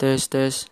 tes tes